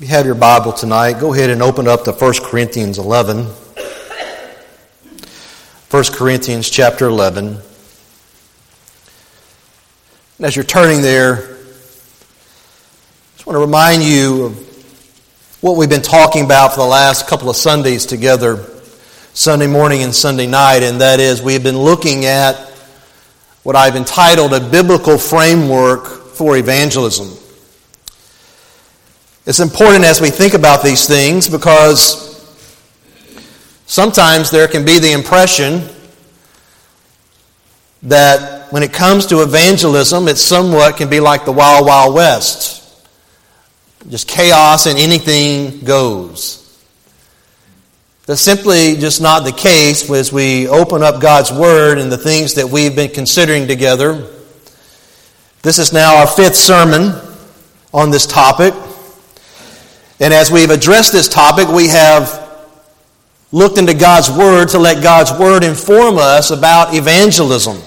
you have your Bible tonight, go ahead and open up to 1 Corinthians 11. 1 Corinthians chapter 11. And as you're turning there, I just want to remind you of what we've been talking about for the last couple of Sundays together, Sunday morning and Sunday night, and that is we've been looking at what I've entitled a biblical framework for evangelism. It's important as we think about these things because sometimes there can be the impression that when it comes to evangelism, it somewhat can be like the Wild Wild West. Just chaos and anything goes. That's simply just not the case as we open up God's Word and the things that we've been considering together. This is now our fifth sermon on this topic. And as we've addressed this topic, we have looked into God's Word to let God's Word inform us about evangelism.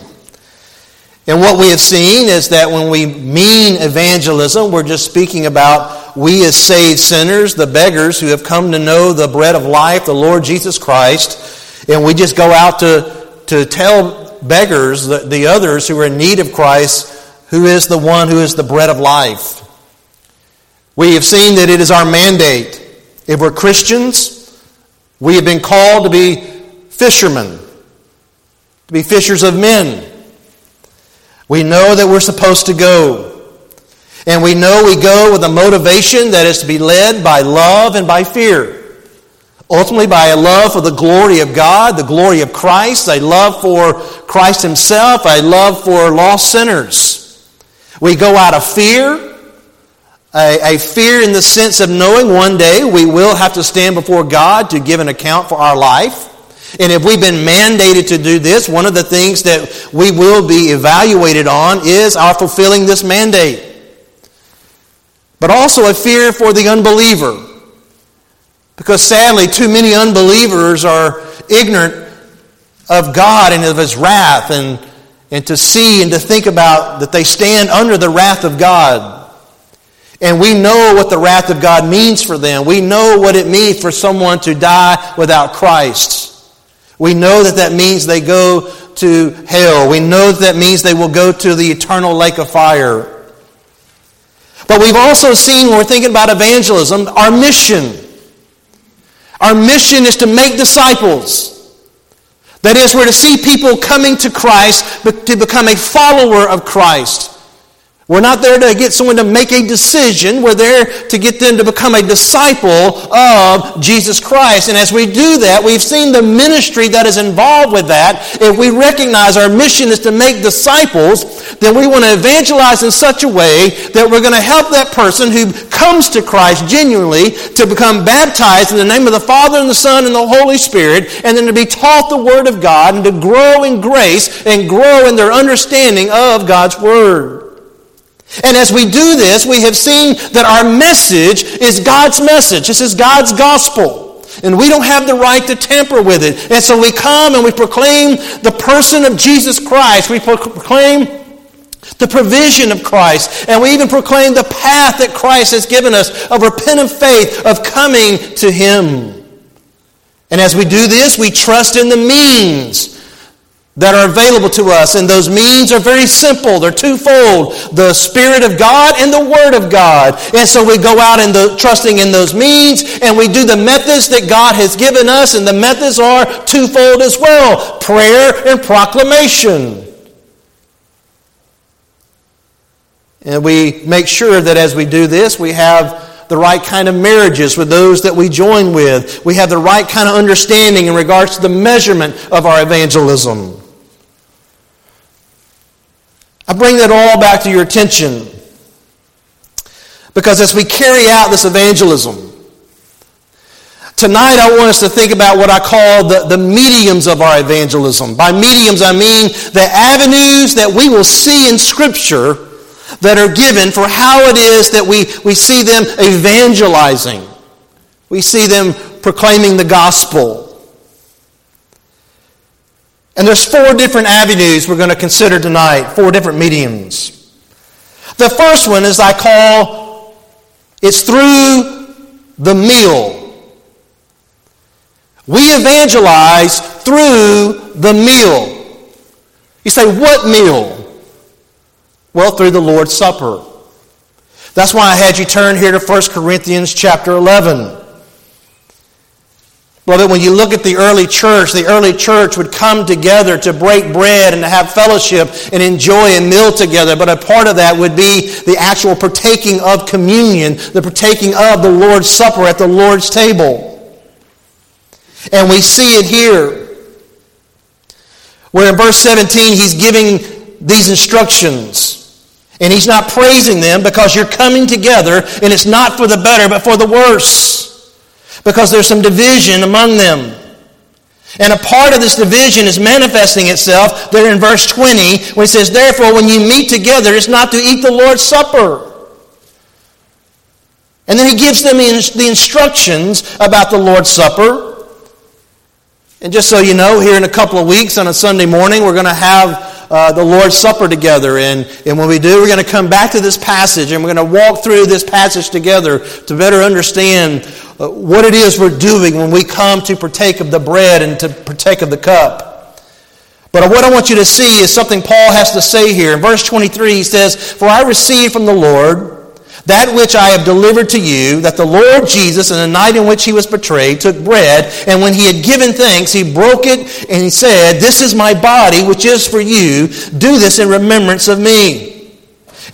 And what we have seen is that when we mean evangelism, we're just speaking about we as saved sinners, the beggars who have come to know the bread of life, the Lord Jesus Christ, and we just go out to, to tell beggars, the, the others who are in need of Christ, who is the one who is the bread of life. We have seen that it is our mandate. If we're Christians, we have been called to be fishermen, to be fishers of men. We know that we're supposed to go. And we know we go with a motivation that is to be led by love and by fear. Ultimately, by a love for the glory of God, the glory of Christ, a love for Christ Himself, a love for lost sinners. We go out of fear a, a, fear in the sense of knowing one day we will have to stand before God to give an account for our life. And if we've been mandated to do this, one of the things that we will be evaluated on is our fulfilling this mandate. But also a fear for the unbeliever. Because sadly, too many unbelievers are ignorant of God and of His wrath and, and to see and to think about that they stand under the wrath of God. And we know what the wrath of God means for them. We know what it means for someone to die without Christ. We know that that means they go to hell. We know that, that means they will go to the eternal lake of fire. But we've also seen, when we're thinking about evangelism, our mission. Our mission is to make disciples. That is, we're to see people coming to Christ but to become a follower of Christ. We're not there to get someone to make a decision. We're there to get them to become a disciple of Jesus Christ. And as we do that, we've seen the ministry that is involved with that. If we recognize our mission is to make disciples, then we want to evangelize in such a way that we're going to help that person who comes to Christ genuinely to become baptized in the name of the Father and the Son and the Holy Spirit, and then to be taught the Word of God and to grow in grace and grow in their understanding of God's Word. And as we do this, we have seen that our message is God's message. This is God's gospel. And we don't have the right to tamper with it. And so we come and we proclaim the person of Jesus Christ. We proclaim the provision of Christ. And we even proclaim the path that Christ has given us of repentant faith, of coming to Him. And as we do this, we trust in the means that are available to us. And those means are very simple. They're twofold. The Spirit of God and the Word of God. And so we go out in the, trusting in those means and we do the methods that God has given us. And the methods are twofold as well. Prayer and proclamation. And we make sure that as we do this, we have the right kind of marriages with those that we join with. We have the right kind of understanding in regards to the measurement of our evangelism. I bring that all back to your attention because as we carry out this evangelism, tonight I want us to think about what I call the, the mediums of our evangelism. By mediums, I mean the avenues that we will see in Scripture that are given for how it is that we, we see them evangelizing. We see them proclaiming the gospel. And there's four different avenues we're going to consider tonight, four different mediums. The first one is I call it's through the meal. We evangelize through the meal. You say, what meal? Well, through the Lord's Supper. That's why I had you turn here to 1 Corinthians chapter 11. Beloved, when you look at the early church, the early church would come together to break bread and to have fellowship and enjoy a meal together. But a part of that would be the actual partaking of communion, the partaking of the Lord's Supper at the Lord's table. And we see it here, where in verse 17 he's giving these instructions. And he's not praising them because you're coming together and it's not for the better but for the worse because there's some division among them. And a part of this division is manifesting itself there in verse 20 when it says, Therefore, when you meet together, it's not to eat the Lord's Supper. And then he gives them the instructions about the Lord's Supper. And just so you know, here in a couple of weeks on a Sunday morning, we're going to have uh, the Lord's Supper together. And, and when we do, we're going to come back to this passage and we're going to walk through this passage together to better understand Uh, what it is we're doing when we come to partake of the bread and to partake of the cup. But what I want you to see is something Paul has to say here. In verse 23, he says, For I received from the Lord that which I have delivered to you, that the Lord Jesus, in the night in which he was betrayed, took bread, and when he had given thanks, he broke it, and he said, This is my body, which is for you. Do this in remembrance of me.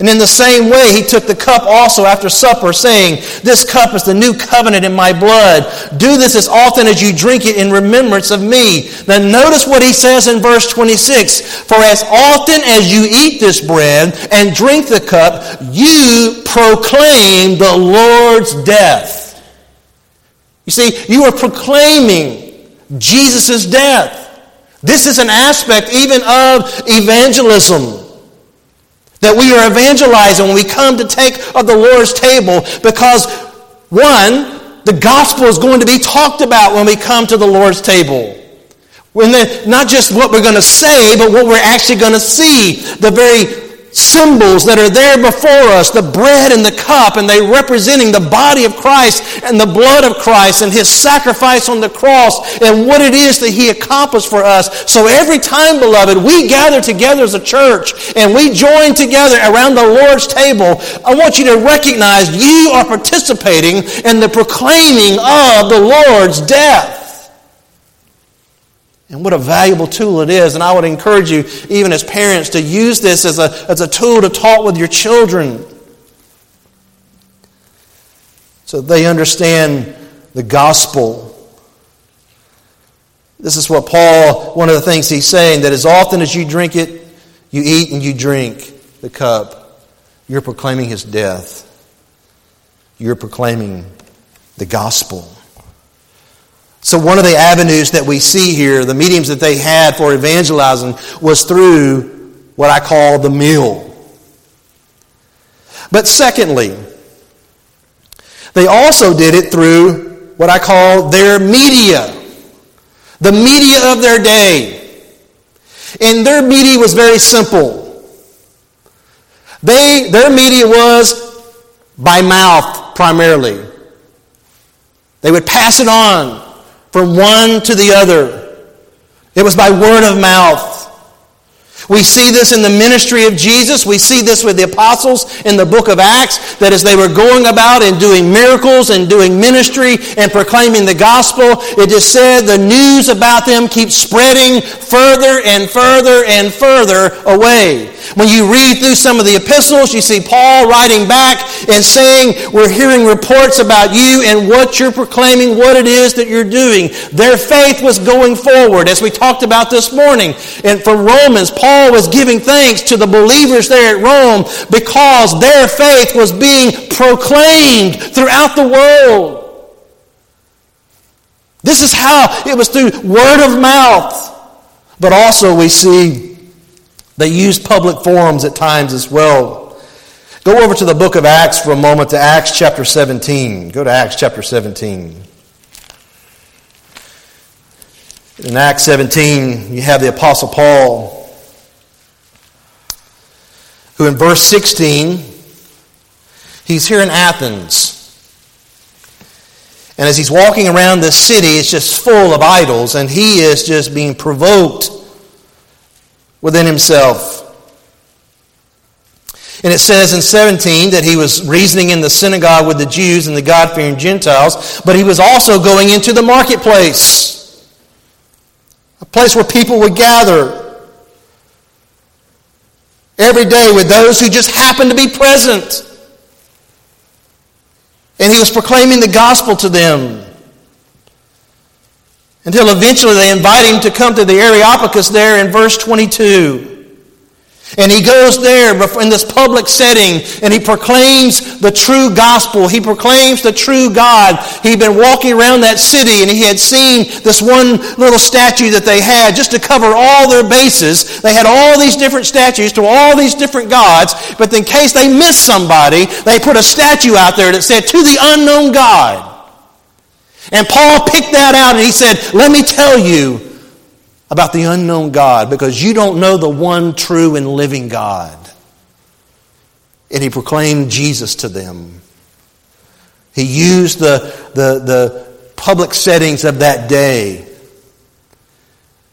And in the same way, he took the cup also after supper, saying, This cup is the new covenant in my blood. Do this as often as you drink it in remembrance of me. Now, notice what he says in verse 26 For as often as you eat this bread and drink the cup, you proclaim the Lord's death. You see, you are proclaiming Jesus' death. This is an aspect even of evangelism. That we are evangelizing when we come to take of the Lord's table because, one, the gospel is going to be talked about when we come to the Lord's table. When the, not just what we're going to say, but what we're actually going to see. The very symbols that are there before us the bread and the cup, and they representing the body of Christ and the blood of Christ and his sacrifice on the cross and what it is that he accomplished for us. So every time, beloved, we gather together as a church and we join together around the Lord's table, I want you to recognize you are participating in the proclaiming of the Lord's death. And what a valuable tool it is. And I would encourage you, even as parents, to use this as a, as a tool to talk with your children so they understand the gospel. This is what Paul, one of the things he's saying, that as often as you drink it, you eat and you drink the cup, you're proclaiming his death. You're proclaiming the gospel. So, one of the avenues that we see here, the mediums that they had for evangelizing, was through what I call the meal. But secondly, they also did it through what I call their media, the media of their day. And their media was very simple. They, their media was by mouth primarily. They would pass it on from one to the other. It was by word of mouth. We see this in the ministry of Jesus. We see this with the apostles in the book of Acts, that as they were going about and doing miracles and doing ministry and proclaiming the gospel, it just said the news about them keeps spreading further and further and further away. When you read through some of the epistles, you see Paul writing back and saying, We're hearing reports about you and what you're proclaiming, what it is that you're doing. Their faith was going forward, as we talked about this morning. And from Romans, Paul was giving thanks to the believers there at Rome because their faith was being proclaimed throughout the world. This is how it was through word of mouth. But also, we see they used public forums at times as well. Go over to the book of Acts for a moment to Acts chapter 17. Go to Acts chapter 17. In Acts 17, you have the Apostle Paul, who in verse 16, he's here in Athens. And as he's walking around this city, it's just full of idols, and he is just being provoked within himself. And it says in 17 that he was reasoning in the synagogue with the Jews and the God fearing Gentiles, but he was also going into the marketplace, a place where people would gather every day with those who just happened to be present. And he was proclaiming the gospel to them. Until eventually they invite him to come to the Areopagus there in verse 22. And he goes there in this public setting and he proclaims the true gospel. He proclaims the true God. He'd been walking around that city and he had seen this one little statue that they had just to cover all their bases. They had all these different statues to all these different gods, but in case they missed somebody, they put a statue out there that said, To the unknown God. And Paul picked that out and he said, Let me tell you about the unknown God because you don't know the one true and living God. And he proclaimed Jesus to them. He used the, the, the public settings of that day.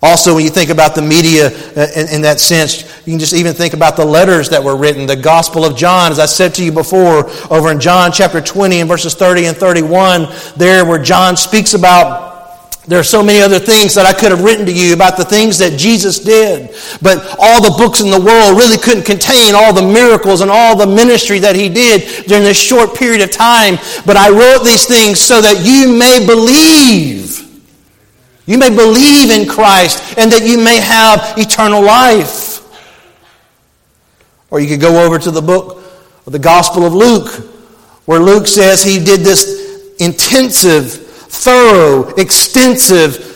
Also, when you think about the media uh, in, in, that sense, you can just even think about the letters that were written. The Gospel of John, as I said to you before, over in John chapter 20 and verses 30 and 31, there where John speaks about there are so many other things that I could have written to you about the things that Jesus did, but all the books in the world really couldn't contain all the miracles and all the ministry that he did during this short period of time. But I wrote these things so that you may believe. You may believe in Christ and that you may have eternal life. Or you could go over to the book of the Gospel of Luke, where Luke says he did this intensive thorough, extensive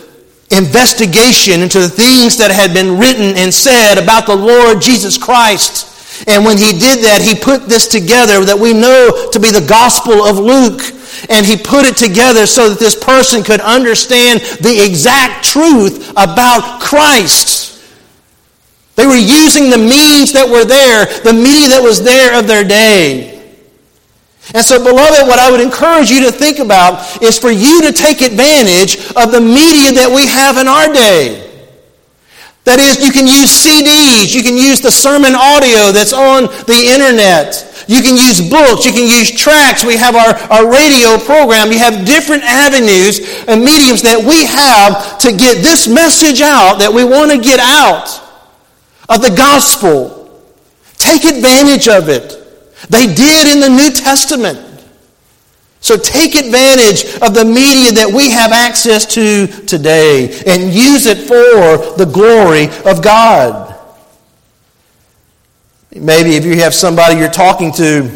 investigation into the things that had been written and said about the Lord Jesus Christ. And when he did that, he put this together that we know to be the Gospel of Luke. And he put it together so that this person could understand the exact truth about Christ. They were using the means that were there, the media that was there of their day. And so, beloved, what I would encourage you to think about is for you to take advantage of the media that we have in our day. That is, you can use CDs, you can use the sermon audio that's on the internet, you can use books, you can use tracks, we have our, our radio program, you have different avenues and mediums that we have to get this message out that we want to get out of the gospel. Take advantage of it. They did in the New Testament. So take advantage of the media that we have access to today and use it for the glory of God. Maybe if you have somebody you're talking to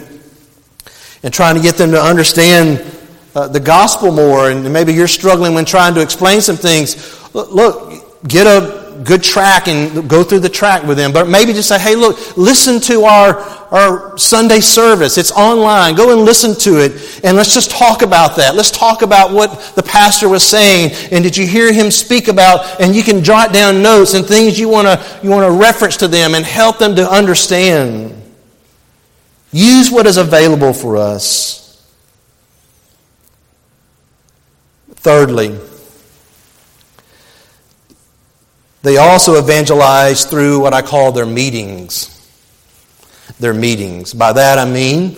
and trying to get them to understand uh, the gospel more, and maybe you're struggling when trying to explain some things, look, look get a good track and go through the track with them. But maybe just say, hey, look, listen to our, our Sunday service. It's online. Go and listen to it. And let's just talk about that. Let's talk about what the pastor was saying. And did you hear him speak about? And you can jot down notes and things you want to you want to reference to them and help them to understand. Use what is available for us. Thirdly, They also evangelize through what I call their meetings. Their meetings. By that I mean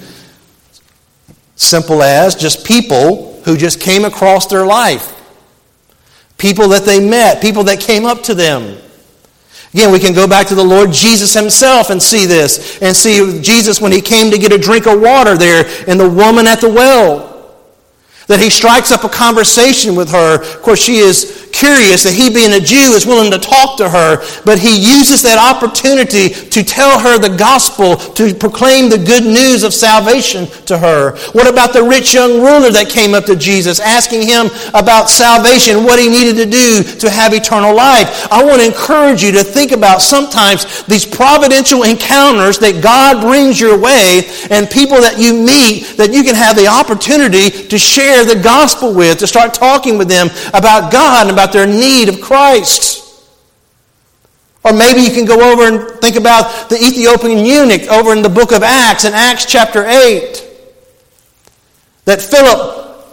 simple as just people who just came across their life. People that they met, people that came up to them. Again, we can go back to the Lord Jesus himself and see this. And see Jesus when he came to get a drink of water there and the woman at the well. That he strikes up a conversation with her. Of course, she is curious that he, being a Jew, is willing to talk to her, but he uses that opportunity to tell her the gospel, to proclaim the good news of salvation to her. What about the rich young ruler that came up to Jesus, asking him about salvation, what he needed to do to have eternal life? I want to encourage you to think about sometimes these providential encounters that God brings your way and people that you meet that you can have the opportunity to share the gospel with, to start talking with them about God and about about their need of Christ. Or maybe you can go over and think about the Ethiopian eunuch over in the book of Acts, in Acts chapter 8, that Philip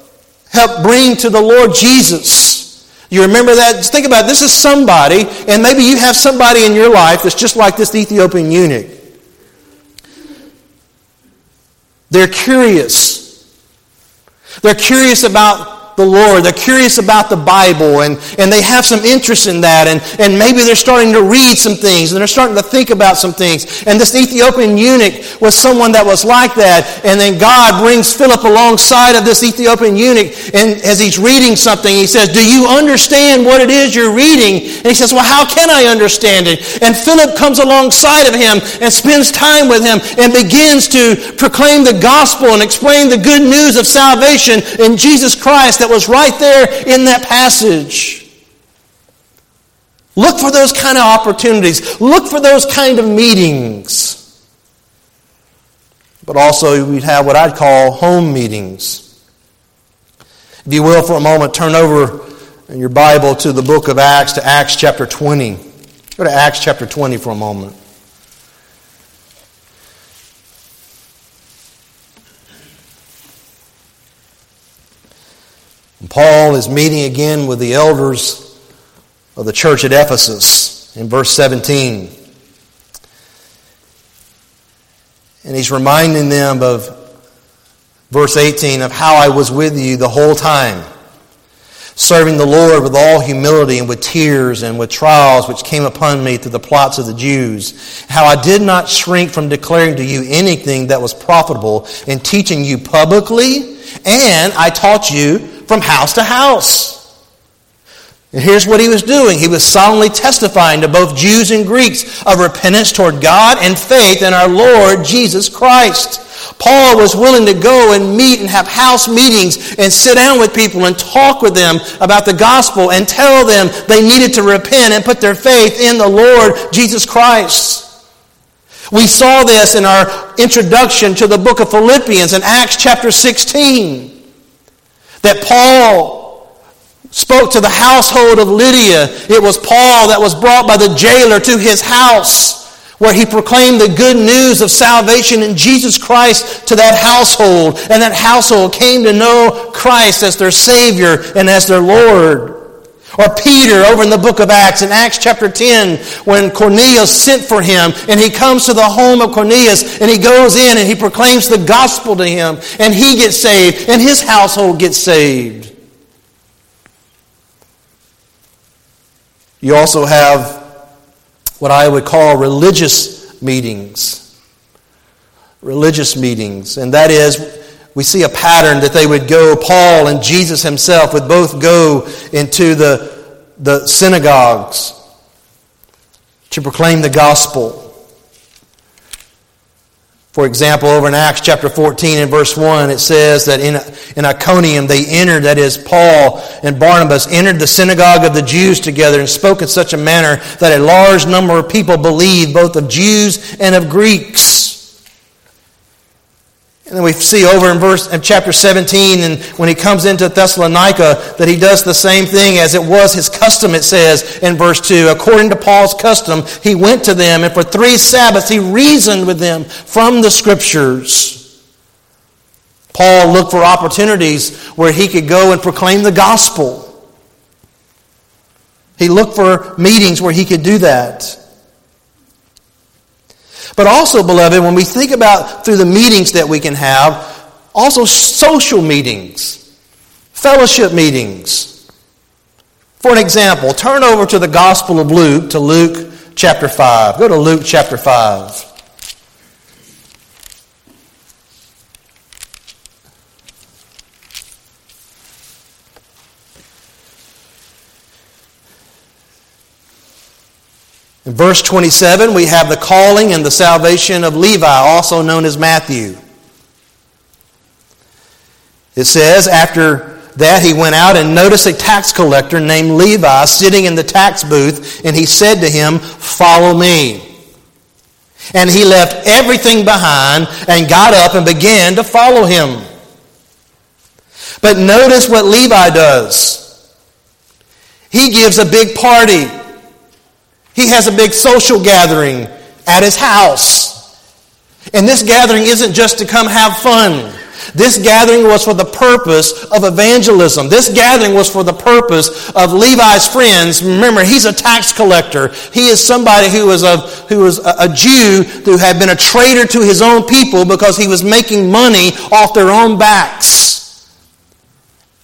helped bring to the Lord Jesus. You remember that? Just think about it. This is somebody, and maybe you have somebody in your life that's just like this Ethiopian eunuch. They're curious. They're curious about the Lord. They're curious about the Bible and, and they have some interest in that. And, and maybe they're starting to read some things and they're starting to think about some things. And this Ethiopian eunuch was someone that was like that. And then God brings Philip alongside of this Ethiopian eunuch. And as he's reading something, he says, Do you understand what it is you're reading? And he says, Well, how can I understand it? And Philip comes alongside of him and spends time with him and begins to proclaim the gospel and explain the good news of salvation in Jesus Christ that was right there in that passage. Look for those kind of opportunities. Look for those kind of meetings. But also, we'd have what I'd call home meetings. If you will, for a moment, turn over in your Bible to the book of Acts, to Acts chapter 20. Go to Acts chapter 20 for a moment. And Paul is meeting again with the elders of the church at Ephesus in verse 17. And he's reminding them of verse 18 of how I was with you the whole time, serving the Lord with all humility and with tears and with trials which came upon me through the plots of the Jews. How I did not shrink from declaring to you anything that was profitable in teaching you publicly, and I taught you from house to house. And here's what he was doing. He was solemnly testifying to both Jews and Greeks of repentance toward God and faith in our Lord Jesus Christ. Paul was willing to go and meet and have house meetings and sit down with people and talk with them about the gospel and tell them they needed to repent and put their faith in the Lord Jesus Christ. We saw this in our introduction to the book of Philippians in Acts chapter 16 that Paul spoke to the household of Lydia. It was Paul that was brought by the jailer to his house where he proclaimed the good news of salvation in Jesus Christ to that household. And that household came to know Christ as their Savior and as their Lord. Or Peter over in the book of Acts, in Acts chapter 10, when Cornelius sent for him, and he comes to the home of Cornelius, and he goes in and he proclaims the gospel to him, and he gets saved, and his household gets saved. You also have what I would call religious meetings. Religious meetings, and that is we see a pattern that they would go, Paul and Jesus himself would both go into the, the synagogues to proclaim the gospel. For example, over in Acts chapter 14 and verse 1, it says that in, in Iconium they entered, that is, Paul and Barnabas entered the synagogue of the Jews together and spoke in such a manner that a large number of people believed, both of Jews and of Greeks. And then we see over in verse in chapter 17, and when he comes into Thessalonica, that he does the same thing as it was his custom, it says in verse 2. According to Paul's custom, he went to them, and for three Sabbaths he reasoned with them from the scriptures. Paul looked for opportunities where he could go and proclaim the gospel. He looked for meetings where he could do that. But also, beloved, when we think about through the meetings that we can have, also social meetings, fellowship meetings. For an example, turn over to the Gospel of Luke, to Luke chapter 5. Go to Luke chapter 5. In verse 27, we have the calling and the salvation of Levi, also known as Matthew. It says, after that he went out and noticed a tax collector named Levi sitting in the tax booth, and he said to him, Follow me. And he left everything behind and got up and began to follow him. But notice what Levi does. He gives a big party. He has a big social gathering at his house. And this gathering isn't just to come have fun. This gathering was for the purpose of evangelism. This gathering was for the purpose of Levi's friends. Remember, he's a tax collector. He is somebody who was a, who was a, Jew who had been a traitor to his own people because he was making money off their own backs.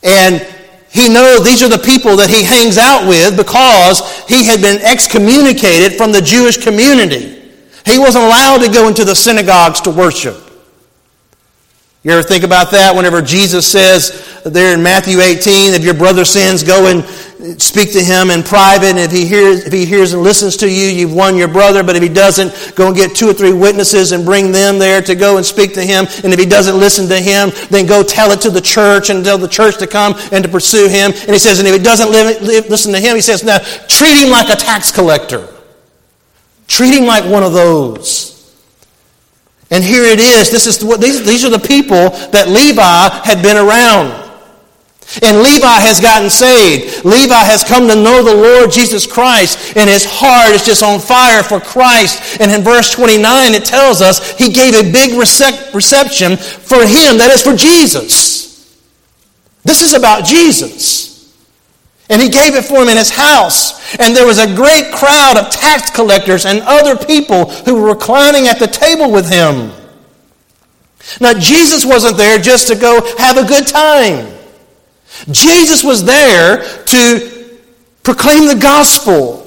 And he knows these are the people that he hangs out with because he had been excommunicated from the Jewish community. He wasn't allowed to go into the synagogues to worship. You ever think about that whenever Jesus says there in Matthew 18, if your brother sins, go and speak to him in private. And if he hears, if he hears and listens to you, you've won your brother. But if he doesn't, go and get two or three witnesses and bring them there to go and speak to him. And if he doesn't listen to him, then go tell it to the church and tell the church to come and to pursue him. And he says, and if he doesn't live, live, listen to him, he says, now treat him like a tax collector. Treat him like one of those. And here it is. This is what, these, these are the people that Levi had been around. And Levi has gotten saved. Levi has come to know the Lord Jesus Christ, and his heart is just on fire for Christ. And in verse 29, it tells us he gave a big reception for him, that is for Jesus. This is about Jesus. And he gave it for him in his house. And there was a great crowd of tax collectors and other people who were reclining at the table with him. Now, Jesus wasn't there just to go have a good time. Jesus was there to proclaim the gospel.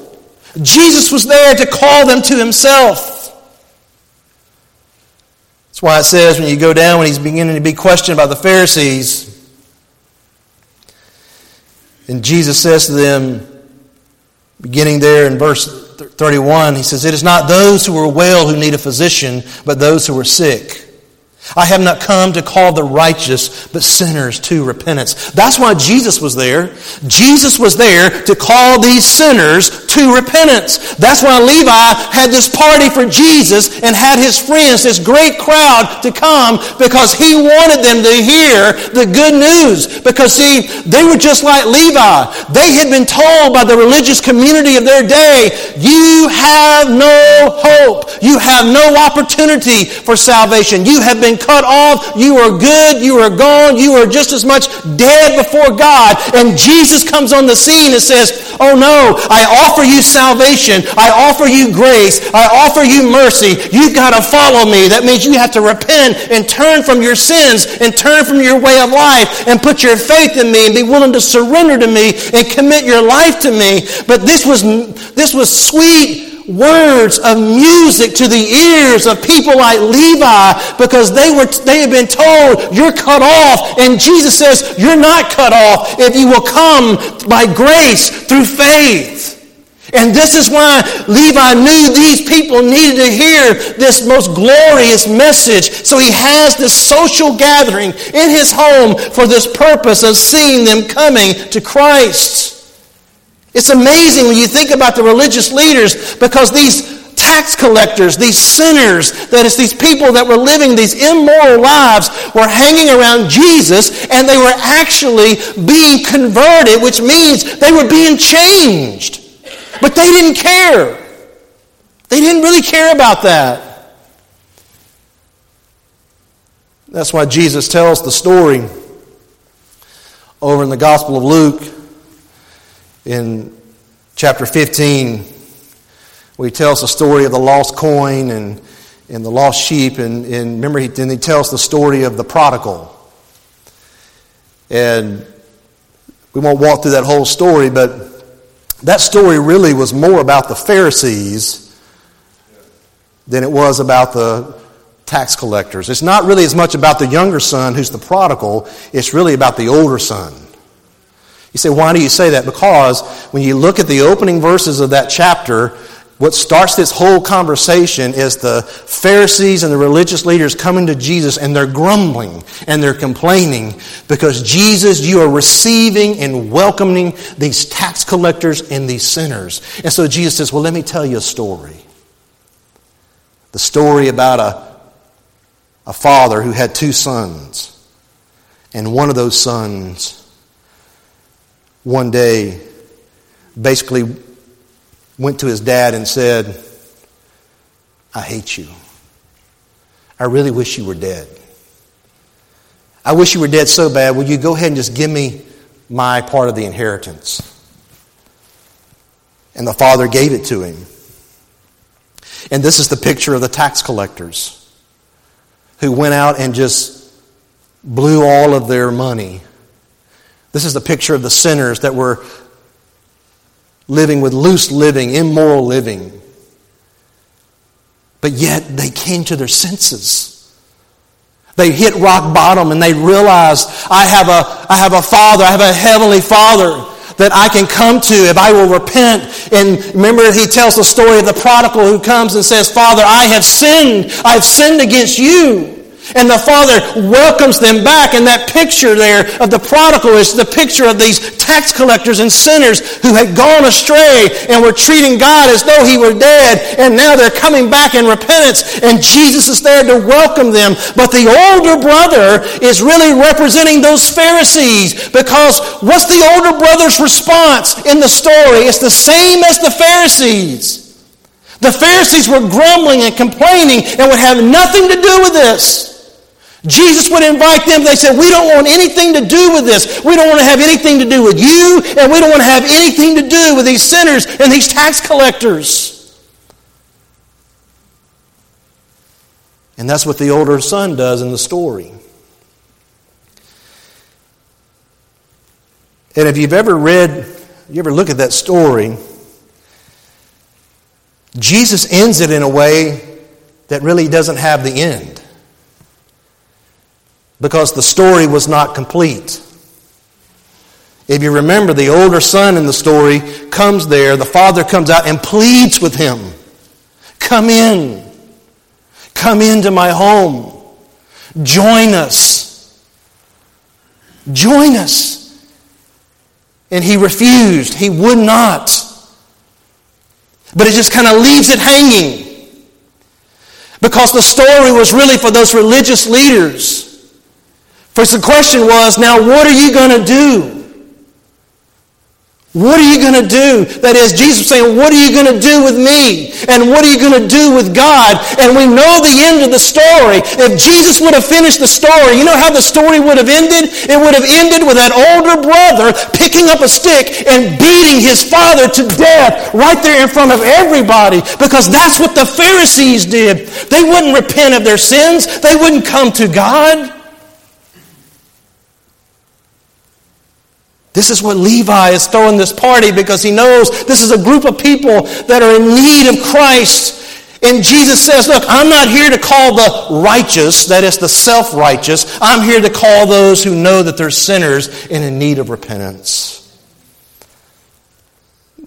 Jesus was there to call them to himself. That's why it says when you go down, when he's beginning to be questioned by the Pharisees, and Jesus says to them, beginning there in verse 31, he says, It is not those who are well who need a physician, but those who are sick. I have not come to call the righteous, but sinners to repentance. That's why Jesus was there. Jesus was there to call these sinners to repentance. That's why Levi had this party for Jesus and had his friends, this great crowd to come because he wanted them to hear the good news. Because see, they were just like Levi. They had been told by the religious community of their day, you have no hope. You have no opportunity for salvation. You have been been cut off. You are good. You are gone. You are just as much dead before God. And Jesus comes on the scene and says, Oh no, I offer you salvation. I offer you grace. I offer you mercy. You've got to follow me. That means you have to repent and turn from your sins and turn from your way of life and put your faith in me and be willing to surrender to me and commit your life to me. But this was, this was sweet words of music to the ears of people like Levi because they were they had been told you're cut off and Jesus says you're not cut off if you will come by grace through faith. And this is why Levi knew these people needed to hear this most glorious message. So he has this social gathering in his home for this purpose of seeing them coming to Christ. It's amazing when you think about the religious leaders because these tax collectors, these sinners, that is, these people that were living these immoral lives were hanging around Jesus and they were actually being converted, which means they were being changed. But they didn't care. They didn't really care about that. That's why Jesus tells the story over in the Gospel of Luke in chapter 15, where he tells the story of the lost coin and, and the lost sheep. And, and remember, he, then he tells the story of the prodigal. And we won't walk through that whole story, but that story really was more about the Pharisees than it was about the tax collectors. It's not really as much about the younger son who's the prodigal, it's really about the older son. You say, why do you say that? Because when you look at the opening verses of that chapter, what starts this whole conversation is the Pharisees and the religious leaders coming to Jesus and they're grumbling and they're complaining because Jesus, you are receiving and welcoming these tax collectors and these sinners. And so Jesus says, Well, let me tell you a story. The story about a, a father who had two sons, and one of those sons one day basically went to his dad and said, I hate you. I really wish you were dead. I wish you were dead so bad. Will you go ahead and just give me my part of the inheritance? And the father gave it to him. And this is the picture of the tax collectors who went out and just blew all of their money. This is the picture of the sinners that were living with loose living, immoral living. But yet they came to their senses. They hit rock bottom and they realized, I have a, I have a father, I have a heavenly father that I can come to if I will repent. And remember, he tells the story of the prodigal who comes and says, Father, I have sinned. I've sinned against you. And the father welcomes them back. And that picture there of the prodigal is the picture of these tax collectors and sinners who had gone astray and were treating God as though he were dead. And now they're coming back in repentance. And Jesus is there to welcome them. But the older brother is really representing those Pharisees because what's the older brother's response in the story? It's the same as the Pharisees. The Pharisees were grumbling and complaining and would have nothing to do with this. Jesus would invite them. They said, We don't want anything to do with this. We don't want to have anything to do with you, and we don't want to have anything to do with these sinners and these tax collectors. And that's what the older son does in the story. And if you've ever read, you ever look at that story, Jesus ends it in a way that really doesn't have the end because the story was not complete. If you remember, the older son in the story comes there, the father comes out and pleads with him Come in. Come into my home. Join us. Join us. And he refused. He would not. But it just kind of leaves it hanging. Because the story was really for those religious leaders First, the question was, now what are you going to do? What are you going to do? That is, Jesus saying, What are you going to do with me? And what are you going to do with God? And we know the end of the story. If Jesus would have finished the story, you know how the story would have ended? It would have ended with that older brother picking up a stick and beating his father to death right there in front of everybody because that's what the Pharisees did. They wouldn't repent of their sins, they wouldn't come to God. This is what Levi is throwing this party because he knows this is a group of people that are in need of Christ. And Jesus says, Look, I'm not here to call the righteous, that is the self righteous. I'm here to call those who know that they're sinners and in need of repentance.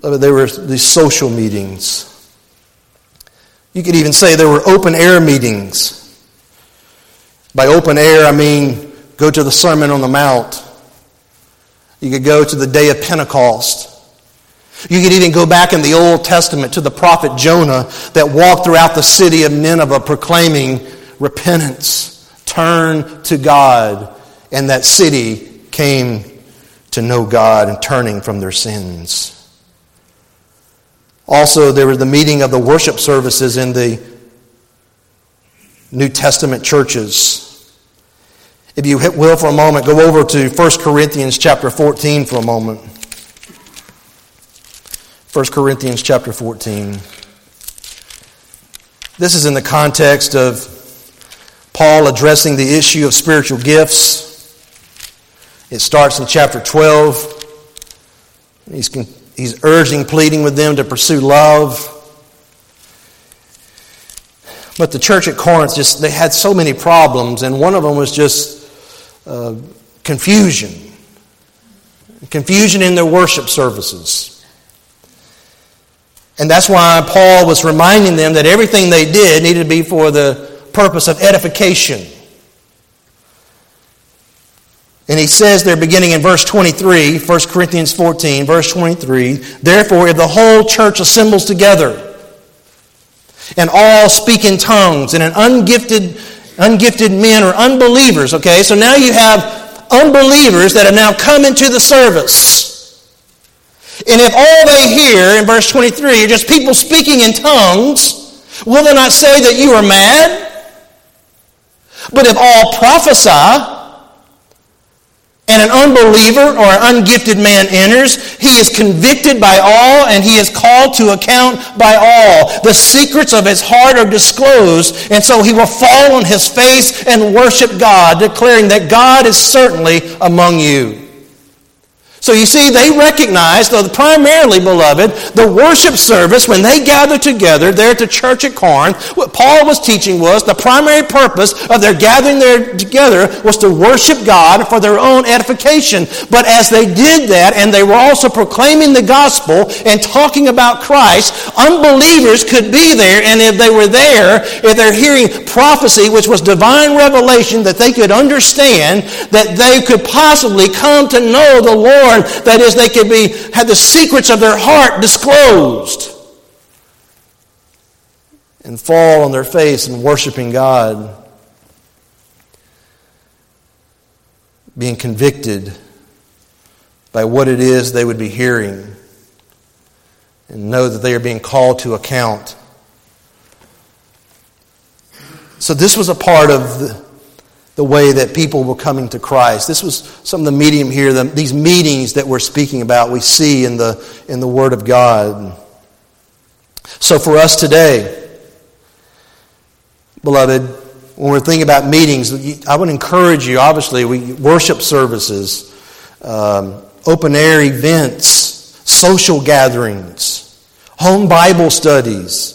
There were these social meetings. You could even say there were open air meetings. By open air, I mean go to the Sermon on the Mount you could go to the day of Pentecost. You could even go back in the Old Testament to the prophet Jonah that walked throughout the city of Nineveh proclaiming repentance, turn to God, and that city came to know God and turning from their sins. Also, there was the meeting of the worship services in the New Testament churches. If you will for a moment, go over to 1 Corinthians chapter 14 for a moment. 1 Corinthians chapter 14. This is in the context of Paul addressing the issue of spiritual gifts. It starts in chapter 12. He's, he's urging, pleading with them to pursue love. But the church at Corinth just they had so many problems, and one of them was just uh, confusion. Confusion in their worship services. And that's why Paul was reminding them that everything they did needed to be for the purpose of edification. And he says there, beginning in verse 23, 1 Corinthians 14, verse 23, Therefore, if the whole church assembles together, and all speak in tongues, and an ungifted ungifted men or unbelievers, okay? So now you have unbelievers that have now come into the service. And if all they hear in verse 23 are just people speaking in tongues, will they not say that you are mad? But if all prophesy, and an unbeliever or an ungifted man enters, he is convicted by all and he is called to account by all. The secrets of his heart are disclosed, and so he will fall on his face and worship God, declaring that God is certainly among you. So you see, they recognized, though primarily, beloved, the worship service, when they gathered together there at the church at Corinth, what Paul was teaching was the primary purpose of their gathering there together was to worship God for their own edification. But as they did that, and they were also proclaiming the gospel and talking about Christ, unbelievers could be there, and if they were there, if they're hearing prophecy, which was divine revelation that they could understand, that they could possibly come to know the Lord that is, they could be, have the secrets of their heart disclosed and fall on their face and worshiping God, being convicted by what it is they would be hearing, and know that they are being called to account. So, this was a part of the, the way that people were coming to Christ. This was some of the medium here, the, these meetings that we're speaking about, we see in the, in the Word of God. So for us today, beloved, when we're thinking about meetings, I would encourage you, obviously, we, worship services, um, open air events, social gatherings, home Bible studies,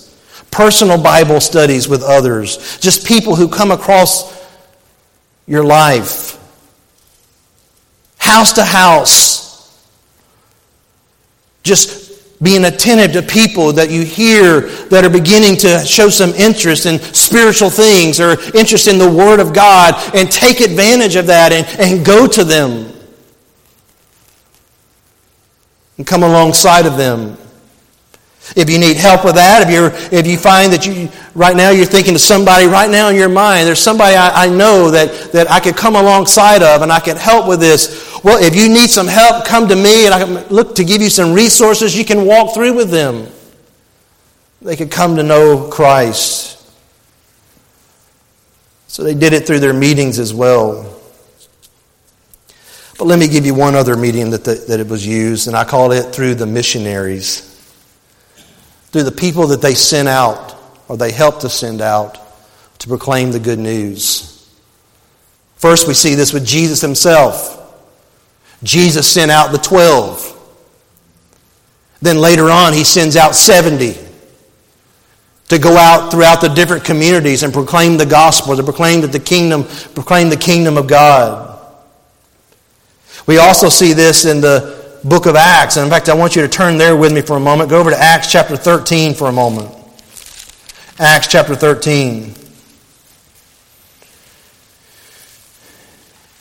personal Bible studies with others, just people who come across your life, house to house. Just being attentive to people that you hear that are beginning to show some interest in spiritual things or interest in the Word of God and take advantage of that and, and go to them and come alongside of them. If you need help with that, if, you're, if you find that you, right now you're thinking of somebody right now in your mind, there's somebody I, I know that, that I could come alongside of and I could help with this. Well, if you need some help, come to me and I can look to give you some resources you can walk through with them. They could come to know Christ. So they did it through their meetings as well. But let me give you one other medium that, the, that it was used, and I call it through the missionaries through the people that they sent out or they helped to send out to proclaim the good news. First, we see this with Jesus himself. Jesus sent out the 12. Then later on, he sends out 70 to go out throughout the different communities and proclaim the gospel, to proclaim that the kingdom, proclaim the kingdom of God. We also see this in the book of Acts. And in fact, I want you to turn there with me for a moment. Go over to Acts chapter 13 for a moment. Acts chapter 13.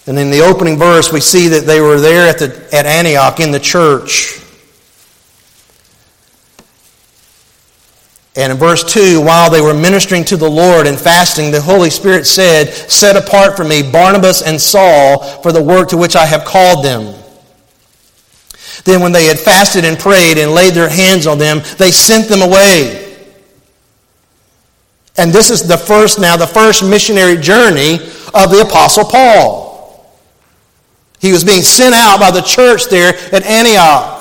And in the opening verse, we see that they were there at, the, at Antioch in the church. And in verse 2, while they were ministering to the Lord and fasting, the Holy Spirit said, Set apart for me Barnabas and Saul for the work to which I have called them. Then, when they had fasted and prayed and laid their hands on them, they sent them away. And this is the first, now, the first missionary journey of the Apostle Paul. He was being sent out by the church there at Antioch.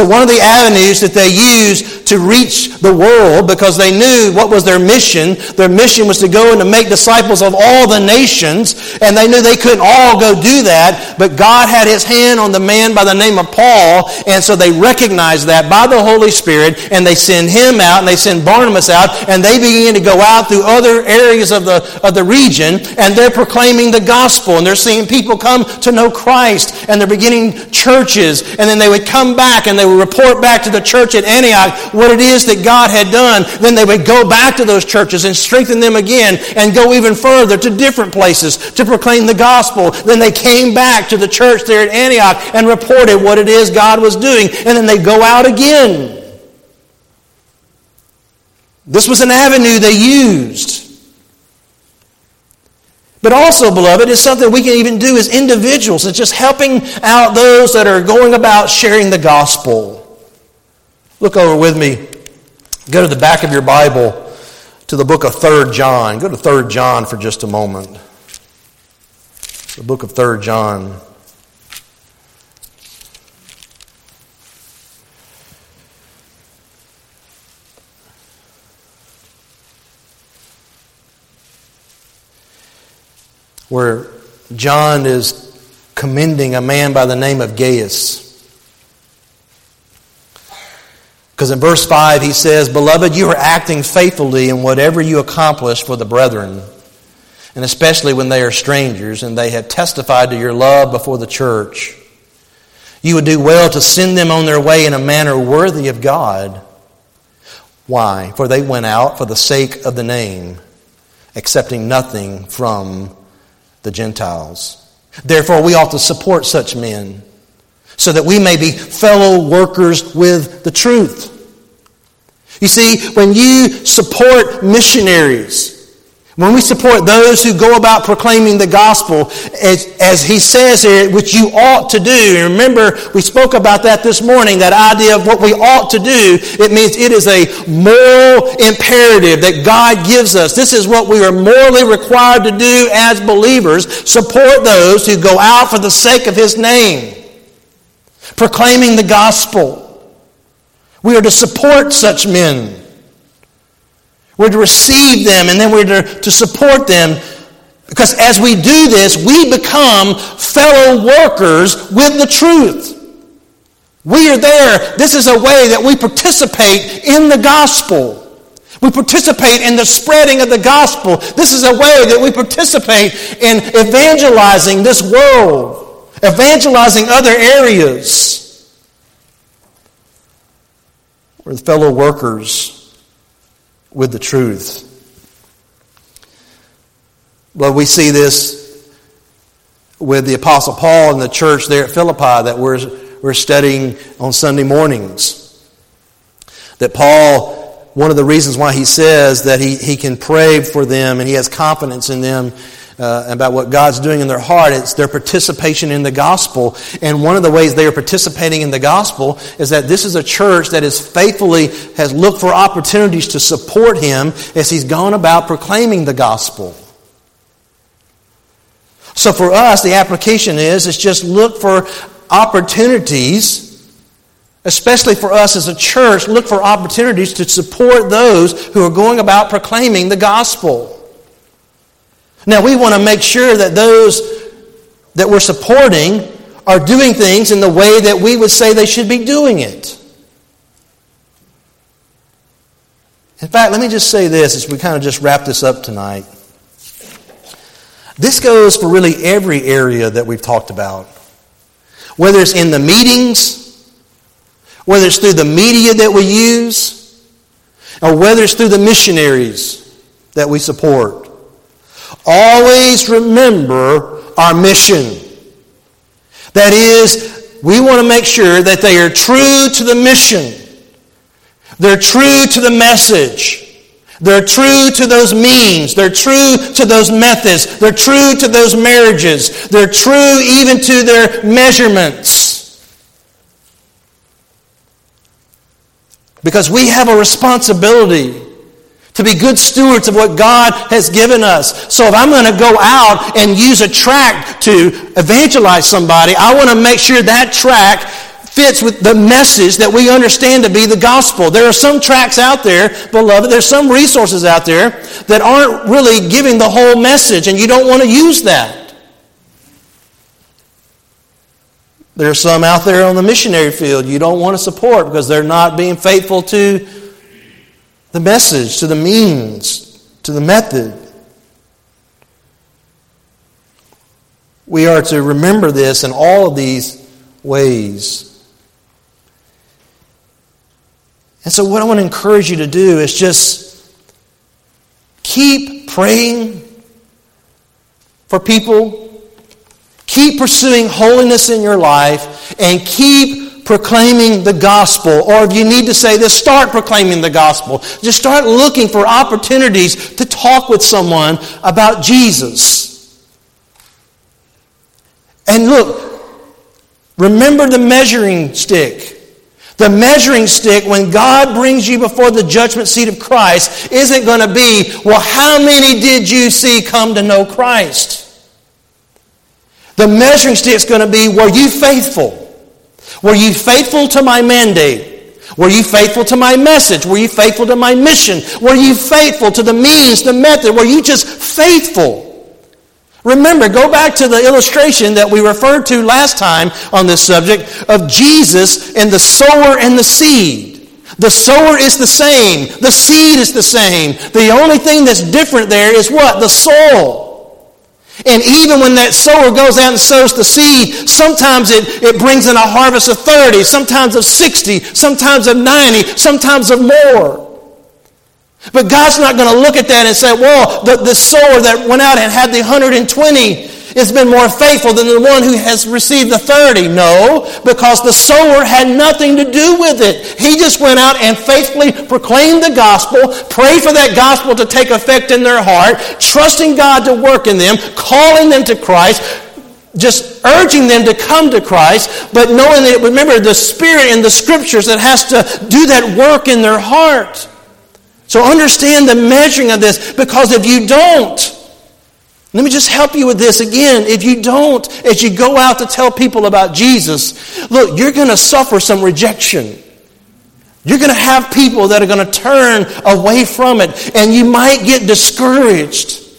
So, one of the avenues that they used to reach the world because they knew what was their mission, their mission was to go and to make disciples of all the nations, and they knew they couldn't all go do that, but God had his hand on the man by the name of Paul, and so they recognized that by the Holy Spirit, and they send him out, and they send Barnabas out, and they begin to go out through other areas of the, of the region, and they're proclaiming the gospel, and they're seeing people come to know Christ, and they're beginning churches, and then they would come back and they would report back to the church at Antioch what it is that God had done. Then they would go back to those churches and strengthen them again and go even further to different places to proclaim the gospel. Then they came back to the church there at Antioch and reported what it is God was doing. And then they go out again. This was an avenue they used. But also, beloved, is something we can even do as individuals. It's just helping out those that are going about sharing the gospel. Look over with me. Go to the back of your Bible to the book of 3 John. Go to 3 John for just a moment. The book of 3 John. Where John is commending a man by the name of Gaius. Because in verse 5 he says, Beloved, you are acting faithfully in whatever you accomplish for the brethren, and especially when they are strangers and they have testified to your love before the church. You would do well to send them on their way in a manner worthy of God. Why? For they went out for the sake of the name, accepting nothing from the Gentiles. Therefore, we ought to support such men so that we may be fellow workers with the truth. You see, when you support missionaries, when we support those who go about proclaiming the gospel, as, as he says here, which you ought to do, and remember, we spoke about that this morning, that idea of what we ought to do, it means it is a moral imperative that God gives us. This is what we are morally required to do as believers support those who go out for the sake of his name proclaiming the gospel. We are to support such men. We're to receive them and then we're to, to support them because as we do this, we become fellow workers with the truth. We are there. This is a way that we participate in the gospel. We participate in the spreading of the gospel. This is a way that we participate in evangelizing this world evangelizing other areas. We're the fellow workers with the truth. But we see this with the Apostle Paul and the church there at Philippi that we're, we're studying on Sunday mornings. That Paul, one of the reasons why he says that he, he can pray for them and he has confidence in them uh, about what God's doing in their heart. It's their participation in the gospel. And one of the ways they are participating in the gospel is that this is a church that is faithfully has looked for opportunities to support him as he's gone about proclaiming the gospel. So for us, the application is, is just look for opportunities especially for us as a church, look for opportunities to support those who are going about proclaiming the gospel. Now, we want to make sure that those that we're supporting are doing things in the way that we would say they should be doing it. In fact, let me just say this as we kind of just wrap this up tonight. This goes for really every area that we've talked about. Whether it's in the meetings, whether it's through the media that we use, or whether it's through the missionaries that we support. Always remember our mission. That is, we want to make sure that they are true to the mission. They're true to the message. They're true to those means. They're true to those methods. They're true to those marriages. They're true even to their measurements. Because we have a responsibility to be good stewards of what God has given us. So if I'm going to go out and use a tract to evangelize somebody, I want to make sure that tract fits with the message that we understand to be the gospel. There are some tracts out there, beloved, there's some resources out there that aren't really giving the whole message, and you don't want to use that. There are some out there on the missionary field you don't want to support because they're not being faithful to the message, to the means, to the method. We are to remember this in all of these ways. And so, what I want to encourage you to do is just keep praying for people, keep pursuing holiness in your life, and keep proclaiming the gospel. Or if you need to say this, start proclaiming the gospel. Just start looking for opportunities to talk with someone about Jesus. And look, remember the measuring stick. The measuring stick, when God brings you before the judgment seat of Christ, isn't going to be, well, how many did you see come to know Christ? The measuring stick is going to be were you faithful? Were you faithful to my mandate? Were you faithful to my message? Were you faithful to my mission? Were you faithful to the means, the method? Were you just faithful? Remember, go back to the illustration that we referred to last time on this subject of Jesus and the sower and the seed. The sower is the same. The seed is the same. The only thing that's different there is what? The soil. And even when that sower goes out and sows the seed, sometimes it, it brings in a harvest of 30, sometimes of 60, sometimes of 90, sometimes of more. But God's not going to look at that and say, well, the, the sower that went out and had the 120 has been more faithful than the one who has received the 30. No, because the sower had nothing to do with it. He just went out and faithfully proclaimed the gospel, prayed for that gospel to take effect in their heart, trusting God to work in them, calling them to Christ, just urging them to come to Christ, but knowing that, remember, the Spirit in the Scriptures that has to do that work in their heart. So understand the measuring of this, because if you don't, let me just help you with this again. If you don't, as you go out to tell people about Jesus, look, you're going to suffer some rejection. You're going to have people that are going to turn away from it, and you might get discouraged.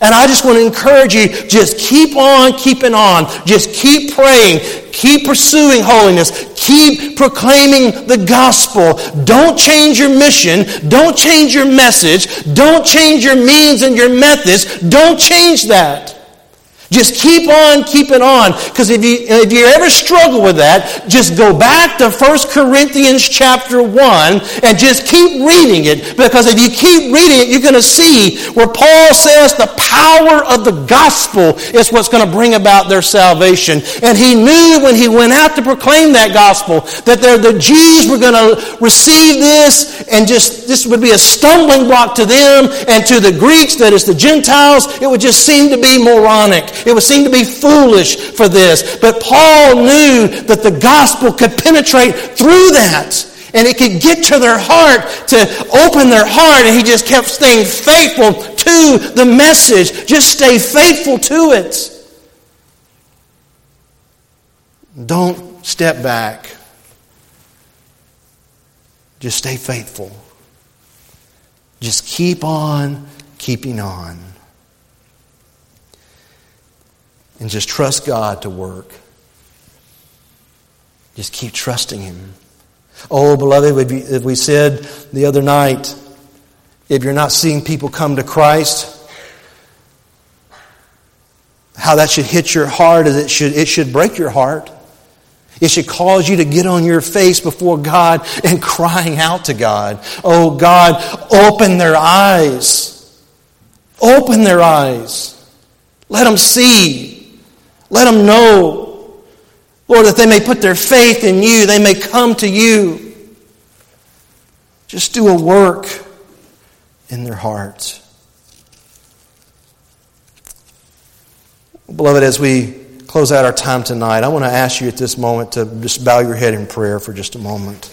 And I just want to encourage you just keep on keeping on. Just keep praying. Keep pursuing holiness. Keep proclaiming the gospel. Don't change your mission. Don't change your message. Don't change your means and your methods. Don't change that. Just keep on keeping on. Because if you, if you ever struggle with that, just go back to 1 Corinthians chapter 1 and just keep reading it. Because if you keep reading it, you're going to see where Paul says the power of the gospel is what's going to bring about their salvation. And he knew when he went out to proclaim that gospel that the Jews were going to receive this and just this would be a stumbling block to them and to the Greeks, that is the Gentiles, it would just seem to be moronic. It would seem to be foolish for this. But Paul knew that the gospel could penetrate through that. And it could get to their heart to open their heart. And he just kept staying faithful to the message. Just stay faithful to it. Don't step back. Just stay faithful. Just keep on keeping on and just trust God to work. Just keep trusting Him. Oh, beloved, if we said the other night, if you're not seeing people come to Christ, how that should hit your heart is it should, it should break your heart. It should cause you to get on your face before God and crying out to God. Oh God, open their eyes. Open their eyes. Let them see. Let them know, Lord, that they may put their faith in you. They may come to you. Just do a work in their hearts. Beloved, as we close out our time tonight, I want to ask you at this moment to just bow your head in prayer for just a moment.